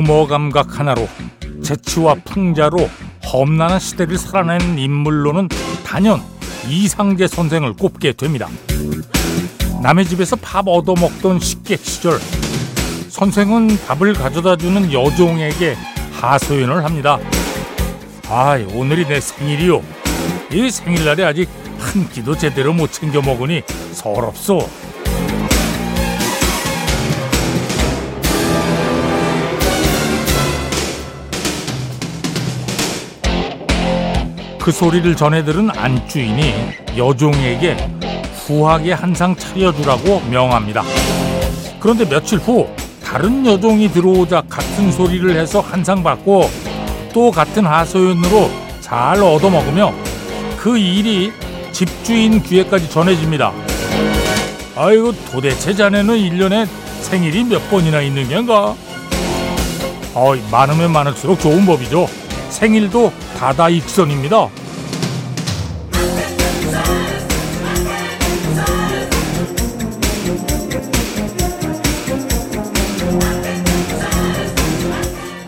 유머 감각 하나로 재치와 풍자로 험난한 시대를 살아낸 인물로는 단연 이상재 선생을 꼽게 됩니다. 남의 집에서 밥 얻어먹던 식객 시절 선생은 밥을 가져다 주는 여종에게 하소연을 합니다. 아, 오늘이 내 생일이요. 이 생일날에 아직 한 끼도 제대로 못 챙겨 먹으니 서럽소. 그 소리를 전해 들은 안주인이 여종에게 후하게 한 상 차려주라고 명합니다. 그런데 며칠 후 다른 여종이 들어오자 같은 소리를 해서 한 상 받고 또 같은 하소연으로 잘 얻어먹으며 그 일이 집주인 귀에까지 전해집니다. 아이고 도대체 자네는 1년에 생일이 몇 번이나 있는 겐가? 어, 많으면 많을수록 좋은 법이죠. 생일도 다다익선입니다.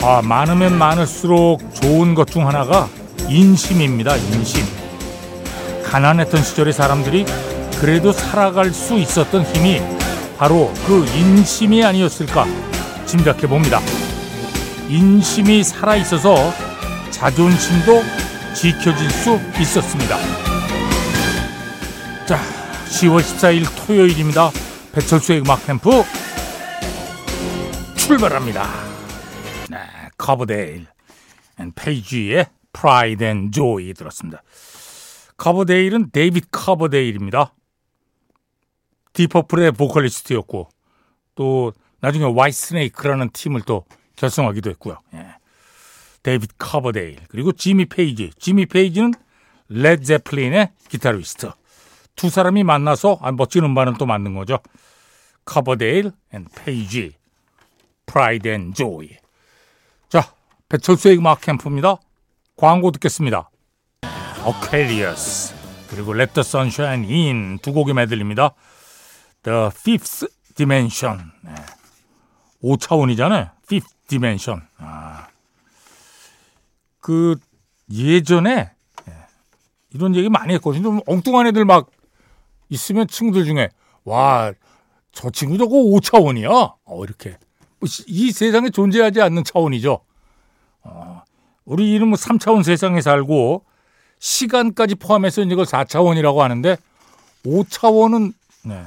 아, 많으면 많을수록 좋은 것 중 하나가 인심입니다. 인심. 가난했던 시절의 사람들이 그래도 살아갈 수 있었던 힘이 바로 그 인심이 아니었을까 짐작해 봅니다. 인심이 살아 있어서 자존심도 지켜질 수 있었습니다. 자, 10월 14일 토요일입니다. 배철수의 음악 캠프 출발합니다. 네, Coverdale and Page의 Pride and Joy 들었습니다. 커버데일은 데이빗 커버데일입니다. Deep Purple의 보컬리스트였고 또 나중에 Whitesnake라는 팀을 또 결성하기도 했고요. 예. 데이빗 커버데일 그리고 지미 페이지. 지미 페이지는 Led Zeppelin의 기타리스트. 두 사람이 만나서 아, 멋진 음반을 또 만든 거죠. Coverdale and Page. Pride and Joy. 자, 배철수의 음악 캠프입니다. 광고 듣겠습니다. 어퀘리어스 그리고 Let the Sunshine In 두 곡이 medley입니다. The Fifth Dimension 네. 5차원이잖아요. Fifth Dimension. 아. 그 예전에 예, 이런 얘기 많이 했거든요. 좀 엉뚱한 애들 막 있으면 친구들 중에 와 저 친구 저거 5차원이야. 어, 이렇게 이 세상에 존재하지 않는 차원이죠. 어, 우리 이름 뭐 3차원 세상에 살고 시간까지 포함해서 이걸 4차원이라고 하는데 5차원은 네.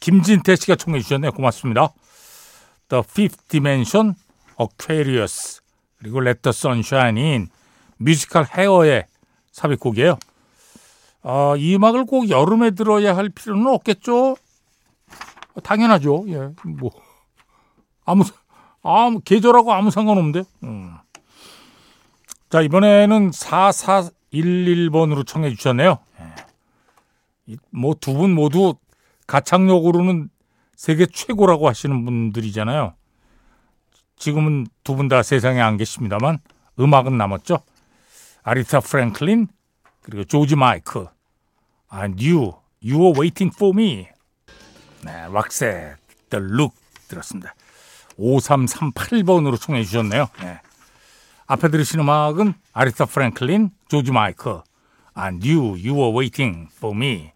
김진태 씨가 청해 주셨네요. 고맙습니다. The Fifth Dimension, Aquarius 그리고 Sunshine In 뮤지컬 헤어의 삽입곡이에요. 아, 이 음악을 꼭 여름에 들어야 할 필요는 없겠죠? 당연하죠. 예, 뭐 아무 아무 계절하고 아무 상관없는데. 음. 자 이번에는 4411번으로 청해 주셨네요. 예. 뭐두 분 모두 가창력으로는 세계 최고라고 하시는 분들이잖아요. 지금은 두 분 다 세상에 안 계십니다만 음악은 남았죠. 아리타 프랭클린 그리고 조지 마이크 And you, you are waiting for me. 네, 락셋, The Look 들었습니다. 5338번으로 청해 주셨네요. 네. 앞에 들으신 음악은 아리타 프랭클린, 조지 마이크, And You, You Were Waiting For Me.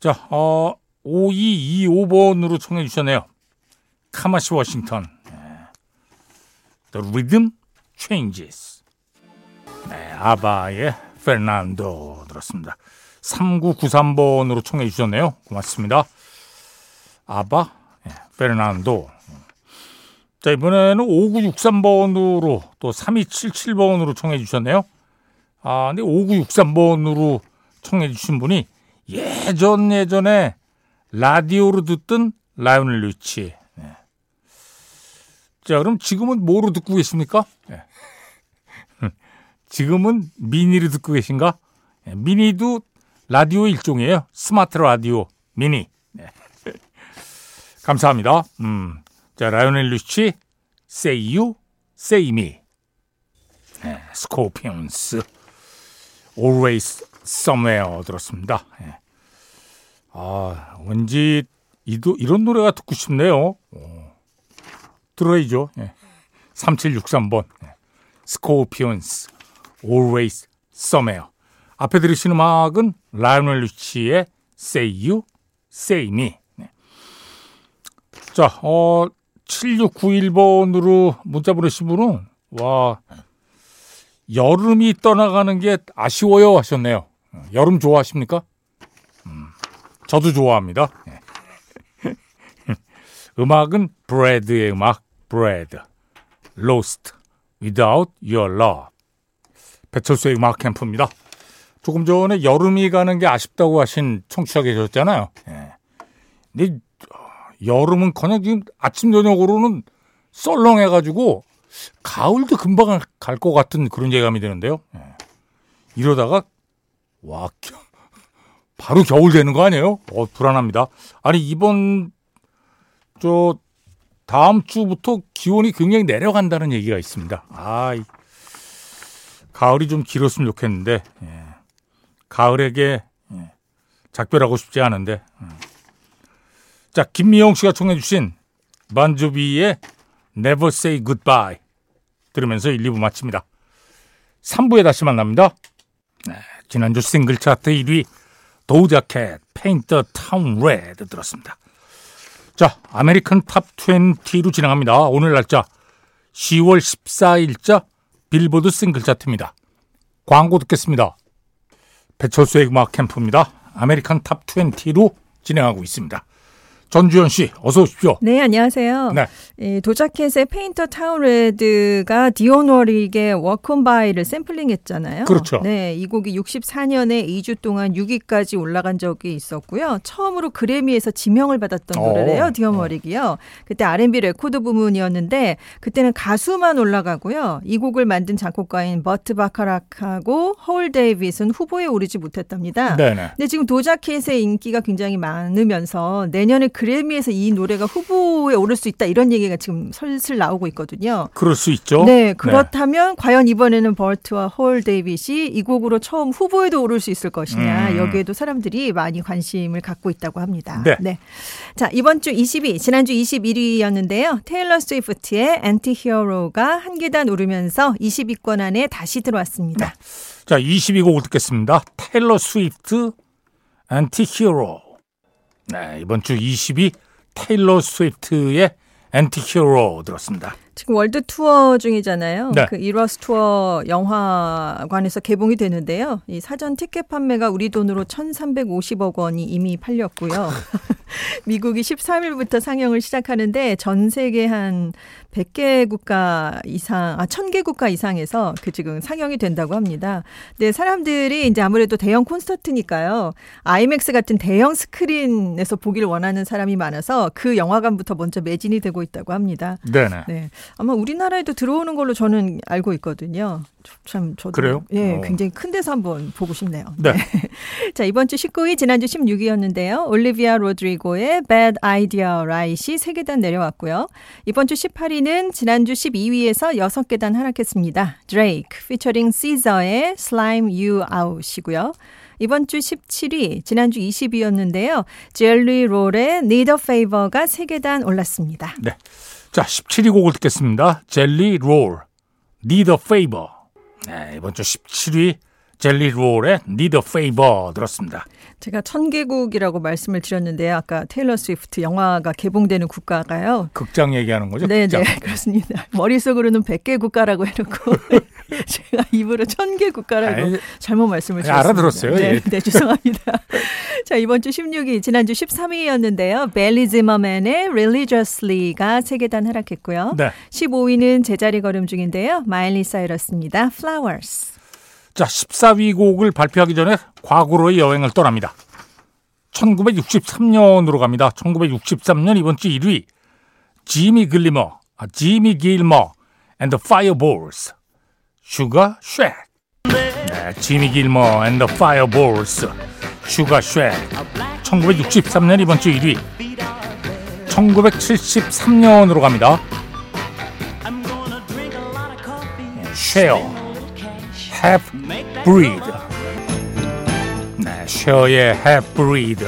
자, 어, 5225번으로 청해 주셨네요. 카마시 워싱턴. 네. The Rhythm Changes. 네, 아바의 페르난도 들었습니다. 3993번으로 청해 주셨네요. 고맙습니다. 아바, 네, 페르난도. 자, 이번에는 5963번으로 또 3277번으로 청해 주셨네요. 아, 근데 5963번으로 청해 주신 분이 예전 예전에 라디오로 듣던 라이오넬 루치. 네. 자, 그럼 지금은 뭐로 듣고 계십니까? 네. 지금은 미니로 듣고 계신가? 네, 미니도 라디오 일종이에요. 스마트 라디오 미니. 네. 감사합니다. 음. 자, 라이오넬 리치, Say You, Say Me. 네, Scorpions, Always Somewhere 들었습니다. 네. 아, 왠지 이도 이런 노래가 듣고 싶네요. 오. 들어야죠. 예. 3763번. 예. 스코피온스 Always Somewhere. 앞에 들으신 음악은 라이오넬 루치의 Say You, Say Me. 네. 자, 어 7691번으로 문자 보내신 분은 와 여름이 떠나가는 게 아쉬워요 하셨네요. 여름 좋아하십니까? 음, 저도 좋아합니다. 네. 음악은 브래드의 음악, 브래드. Lost Without Your Love. 배철수의 음악 캠프입니다. 조금 전에 여름이 가는 게 아쉽다고 하신 청취자 계셨잖아요. 예. 근데 여름은 커녕 지금 아침 저녁으로는 썰렁해가지고 가을도 금방 갈 것 같은 그런 예감이 드는데요. 예. 이러다가 와 바로 겨울 되는 거 아니에요? 어, 불안합니다. 아니 이번 저 다음 주부터 기온이 굉장히 내려간다는 얘기가 있습니다. 아, 가을이 좀 길었으면 좋겠는데 예. 가을에게 예. 작별하고 싶지 않은데. 음. 자, 김미영 씨가 청해 주신 만조비의 Never Say Goodbye 들으면서 1, 2부 마칩니다. 3부에 다시 만납니다. 네, 지난주 싱글 차트 1위 Doja Cat the Town Red 들었습니다. 자, American Top 20로 진행합니다. 오늘 날짜 10월 14일자 빌보드 싱글 차트입니다. 광고 듣겠습니다. 배철수의 음악 캠프입니다. American Top 20로 진행하고 있습니다. 전주현 씨, 어서 오십시오. 네, 안녕하세요. 네. 이 도자켓의 페인터 타운 레드가 디온 워릭의 Walk On By를 샘플링 했잖아요. 그렇죠. 네, 이 곡이 64년에 2주 동안 6위까지 올라간 적이 있었고요. 처음으로 그래미에서 지명을 받았던 어. 노래래요. 디온 어. 그때 R&B 레코드 부문이었는데 그때는 가수만 올라가고요. 이 곡을 만든 작곡가인 버트 바카락하고 할 데이빗은 후보에 오르지 못했답니다. 네 네. 근데 지금 Doja Cat의 인기가 굉장히 많으면서 내년에 그래미에서 이 노래가 후보에 오를 수 있다 이런 얘기가 지금 슬슬 나오고 있거든요. 그럴 수 있죠. 네, 그렇다면 네. 과연 이번에는 버트와 할 데이빗이 이 곡으로 처음 후보에도 오를 수 있을 것이냐 음. 여기에도 사람들이 많이 관심을 갖고 있다고 합니다. 네. 네. 자 이번 주 20위, 지난주 21위였는데요. 테일러 스위프트의 Anti-Hero가 한 계단 오르면서 20위권 안에 다시 들어왔습니다. 네. 자 20위 곡 듣겠습니다. 테일러 스위프트 Anti-Hero. 네, 이번 주 20위 테일러 스위프트의 Anti-Hero 들었습니다. 지금 월드 투어 중이잖아요. 네. 그 Eras 투어 영화관에서 개봉이 되는데요. 이 사전 티켓 판매가 우리 돈으로 1,350억 원이 이미 팔렸고요. 미국이 13일부터 상영을 시작하는데 전 세계 한 100개 국가 이상, 아, 1000개 국가 이상에서 그 지금 상영이 된다고 합니다. 근데 사람들이 이제 아무래도 대형 콘서트니까요. 아이맥스 같은 대형 스크린에서 보기를 원하는 사람이 많아서 그 영화관부터 먼저 매진이 되고 있다고 합니다. 네네. 네. 아마 우리나라에도 들어오는 걸로 저는 알고 있거든요. 참 저도 그래요? 예, 어. 굉장히 큰 데서 한번 보고 싶네요. 네. 네. 자, 이번 주 19위 지난주 16위였는데요. 올리비아 로드리고의 Bad Idea Right이 3계단 내려왔고요. 이번 주 18위는 지난주 12위에서 6계단 하락했습니다. Drake featuring Caesar의 Slime You Out이고요. 이번 주 17위, 지난주 20위였는데요. 젤리 롤의 Need a Favor가 3계단 올랐습니다. 네. 자, 17위 곡을 듣겠습니다. 젤리 롤, Need a Favor. 네, 이번 주 17위 젤리 롤의 Need a Favor 들었습니다. 제가 천개국이라고 말씀을 드렸는데요. 아까 테일러 스위프트 영화가 개봉되는 국가가요. 극장 얘기하는 거죠? 네, 네, 그렇습니다. 머릿속으로는 100개 국가라고 해놓고 제가 입으로 천개 국가라고 아니, 잘못 말씀을 드렸습니다. 알아들었어요. 네, 예. 네, 죄송합니다. 자, 이번 주 16위, 지난주 13위였는데요. 벨리 지머맨의 Religiously가 세계단 하락했고요. 네. 15위는 제자리 걸음 중인데요. 마일리 사이러스입니다. Flowers. 자, 14위 곡을 발표하기 전에 과거로의 여행을 떠납니다. 1963년으로 갑니다. 1963년 이번 주 1위. 지미 글리머, 아, 지미 길머 and the Fireballs. 슈가 쉑. 네, 지미 길머 and the Fireballs. 슈가 쉑. 1963년 이번 주 1위. 1973년으로 갑니다. 쉐어. Half breed. 네, 셔의 half breed.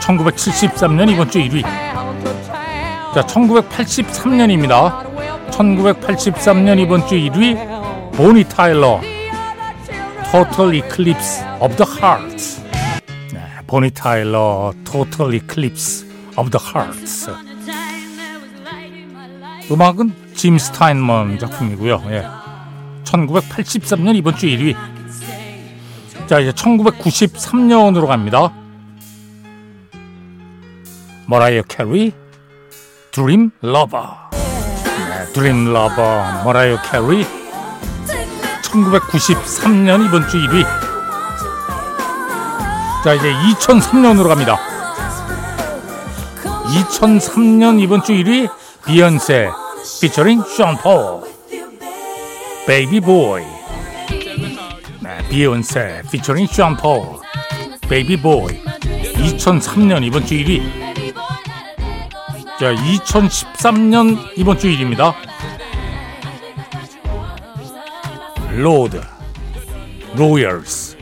1973년 이번 주 1위. 자, 1983년입니다. 1983년 이번 주 1위 보니 타일러 Total Eclipse of the Heart. 네, 보니 타일러 Total Eclipse of the Heart. 음악은 짐 스타인먼 작품이고요. 예. 1983년 이번 주 1위. 자, 이제 1993년으로 갑니다. 머라이어 캐리 Dreamlover. 네, Dreamlover 머라이어 캐리 1993년 이번 주 1위. 자, 이제 2003년으로 갑니다. 2003년 이번 주 1위 비욘세 피처링 션폴 Baby Boy 네, 비욘세 피처링 션폴 Baby Boy 2003년 이번 주 1위 자 2013년 이번 주 1위입니다. 로드. Royals.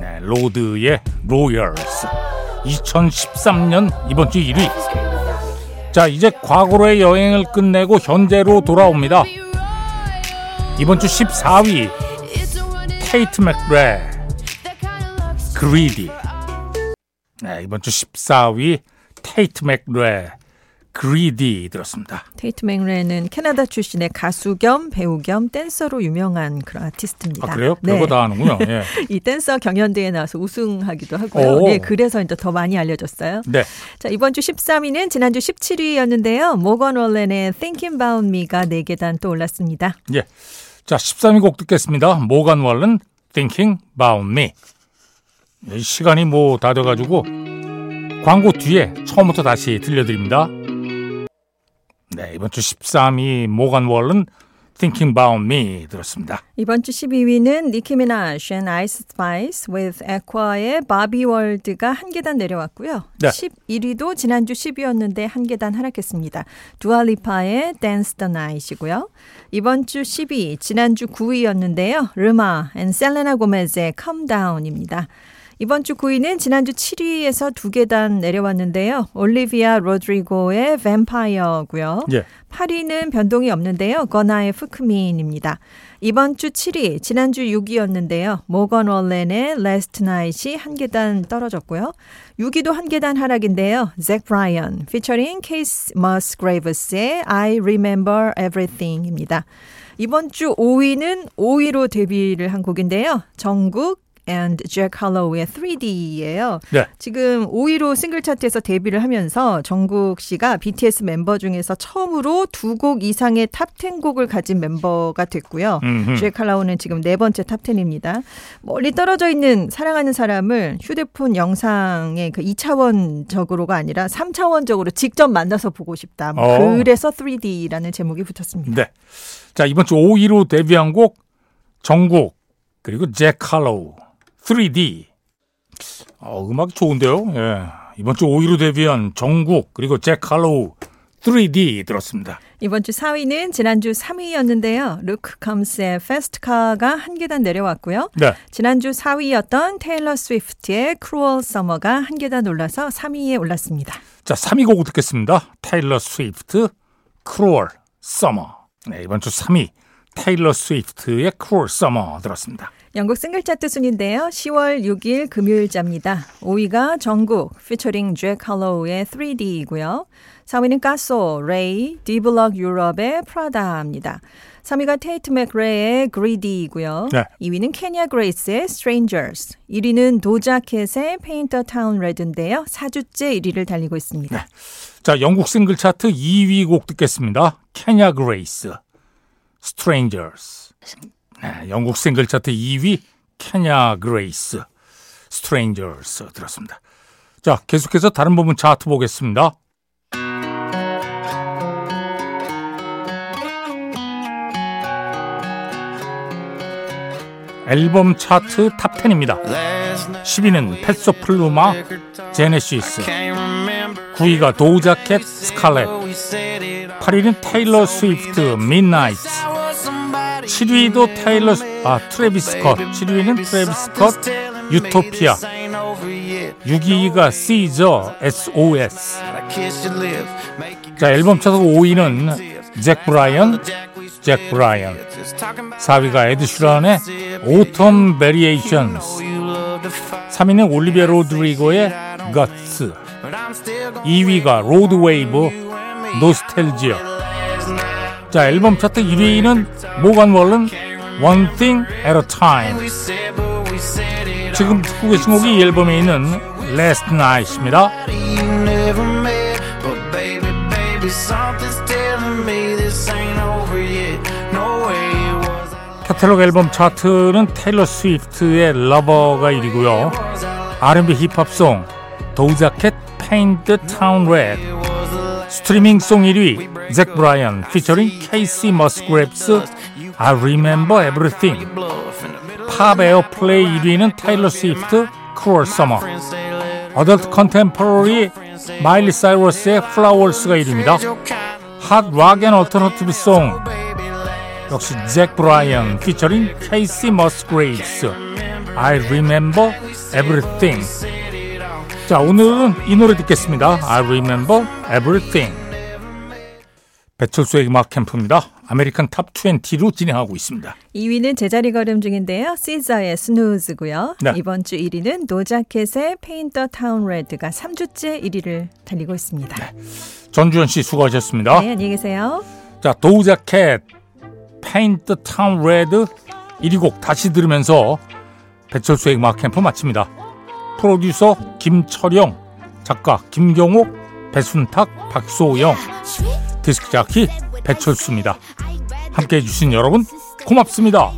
네, 로드의 Royals. 2013년 이번 주 1위 자 이제 과거로의 여행을 끝내고 현재로 돌아옵니다 이번 주 14위 테이트 맥레 Greedy 네, 이번 주 14위 테이트 맥레 Greedy 들었습니다. 테이트 맥레는 캐나다 출신의 가수 겸 배우 겸 댄서로 유명한 그런 아티스트입니다. 아, 그래요? 네. 별거 다 하는군요. 예. 이 댄서 경연대회에 나와서 우승하기도 하고요. 네, 그래서 이제 더 많이 알려졌어요. 네. 자, 이번 주 13위는 지난주 17위였는데요. 모건 월렌의 Thinking About Me가 4계단 또 올랐습니다. 예. 자, 13위 곡 듣겠습니다. 모건 월렌 Thinking About Me. 시간이 뭐 다 돼가지고 광고 뒤에 처음부터 다시 들려드립니다. 네, 이번 주 13위 모간 월은 Thinking About Me 들었습니다. 이번 주 12위는 니키 미나쉬 and Ice Spice with Aqua의 바비 월드가 한 계단 내려왔고요. 네. 11위도 지난주 10위였는데 한 계단 하락했습니다. 두알리파의 Dance the Night이고요. 이번 주 10위, 지난주 9위였는데요. 레마 and 셀레나 고메즈의 Calm Down입니다. 이번 주 9위는 지난주 7위에서 두 계단 내려왔는데요. 올리비아 로드리고의 뱀파이어고요. 예. 8위는 변동이 없는데요. 거나의 Fukumean입니다. 이번 주 7위, 지난주 6위였는데요. 모건 월렌의 Last Night이 한 계단 떨어졌고요. 6위도 한 계단 하락인데요. 잭 브라이언, 피처링 케이시 머스그레이브스의 I Remember Everything입니다. 이번 주 5위는 5위로 데뷔를 한 곡인데요. 정국 and Jack Harlow의 3D예요. 네. 지금 5위로 싱글 차트에서 데뷔를 하면서 정국 씨가 BTS 멤버 중에서 처음으로 두 곡 이상의 탑10 곡을 가진 멤버가 됐고요. 잭 할로우는 지금 네 번째 탑10입니다. 멀리 떨어져 있는 사랑하는 사람을 휴대폰 영상의 그 2차원적으로가 아니라 3차원적으로 직접 만나서 보고 싶다. 뭐 어. 그래서 3D라는 제목이 붙었습니다. 네. 자, 이번 주 5위로 데뷔한 곡 정국 그리고 잭 할로우 3D. 어, 음악이 좋은데요. 예. 이번 주 5위로 데뷔한 정국 그리고 잭 칼로우 3D 들었습니다. 이번 주 4위는 지난주 3위였는데요. 루크 컴스의 Fast Car가 한 계단 내려왔고요. 네. 지난주 4위였던 테일러 스위프트의 Cruel Summer가 한 계단 올라서 3위에 올랐습니다. 자, 3위 곡 듣겠습니다. 테일러 스위프트 Cruel Summer. 네, 이번 주 3위 테일러 스위프트의 Cruel Summer 들었습니다. 영국 싱글 차트 순인데요. 10월 6일 금요일자입니다. 5위가 정국 피처링 잭 할로우의 3D이고요. 4위는 카소, 레이, 디블록 유럽의 Prada입니다. 3위가 테이트 맥레의 Greedy이고요. 네. 2위는 케냐 그레이스의 Strangers. 1위는 도자캣의 Paint Town Red인데요. 4주째 1위를 달리고 있습니다. 네. 자, 영국 싱글 차트 2위 곡 듣겠습니다. 케냐 그레이스, Strangers. 네, 영국 싱글 차트 2위 케냐 그레이스 Strangers 들었습니다. 자, 계속해서 다른 부분 차트 보겠습니다. 앨범 차트 탑10입니다. 10위는 페소 플루마 Genesis 9위가 도우자켓 스칼렛 8위는 테일러 스위프트 midnight 7위도 타일러 아 트래비스 스캇 7위는 트래비스 스캇 유토피아. 6위가 Caesar SOS 자 앨범 차트 5위는 잭 브라이언 잭 브라이언 4위가 에드 슈란의 Autumn Variations. 3위는 올리비아 로드리고의 Guts 2위가 로드웨이브 노스텔지어 자 앨범 차트 1위는 모건 월른 One Thing at a Time. 지금 듣고 계신 곡이 이 앨범에 있는 Last Night입니다. 카탈로그 앨범 차트는 테일러 스위프트의 Lover가 1위고요. R&B 힙합 Song 도우자캣 Paint Town Red 스트리밍 Song 1위 잭 브라이언 피처링 케이시 머스그레이브스 I Remember Everything. 팝 Airplay 1위는 테일러 스위프트 Cruel Summer. Adult Contemporary 마일리 사이러스의 Flowers가 1위입니다. Hot Rock and Alternative Song 역시 잭 브라이언 피처링 케이시 머스그레이브스 I Remember Everything 자 오늘은 이 노래 듣겠습니다. I Remember Everything. 배철수의 음악 캠프입니다. American Top 20로 진행하고 있습니다. 2위는 제자리 걸음 중인데요. 시자의 Snooze고요. 네. 이번 주 1위는 도자캣의 Paint the Town Red가 3주째 1위를 달리고 있습니다. 네. 전주현 씨 수고하셨습니다. 네 안녕히 계세요. 자 도자캣 Paint the Town Red 1위 곡 다시 들으면서 배철수의 음악 캠프 마칩니다. 프로듀서 김철영, 작가 김경옥, 배순탁, 박소영, 디스크 자키 배철수입니다. 함께 해 주신 여러분 고맙습니다.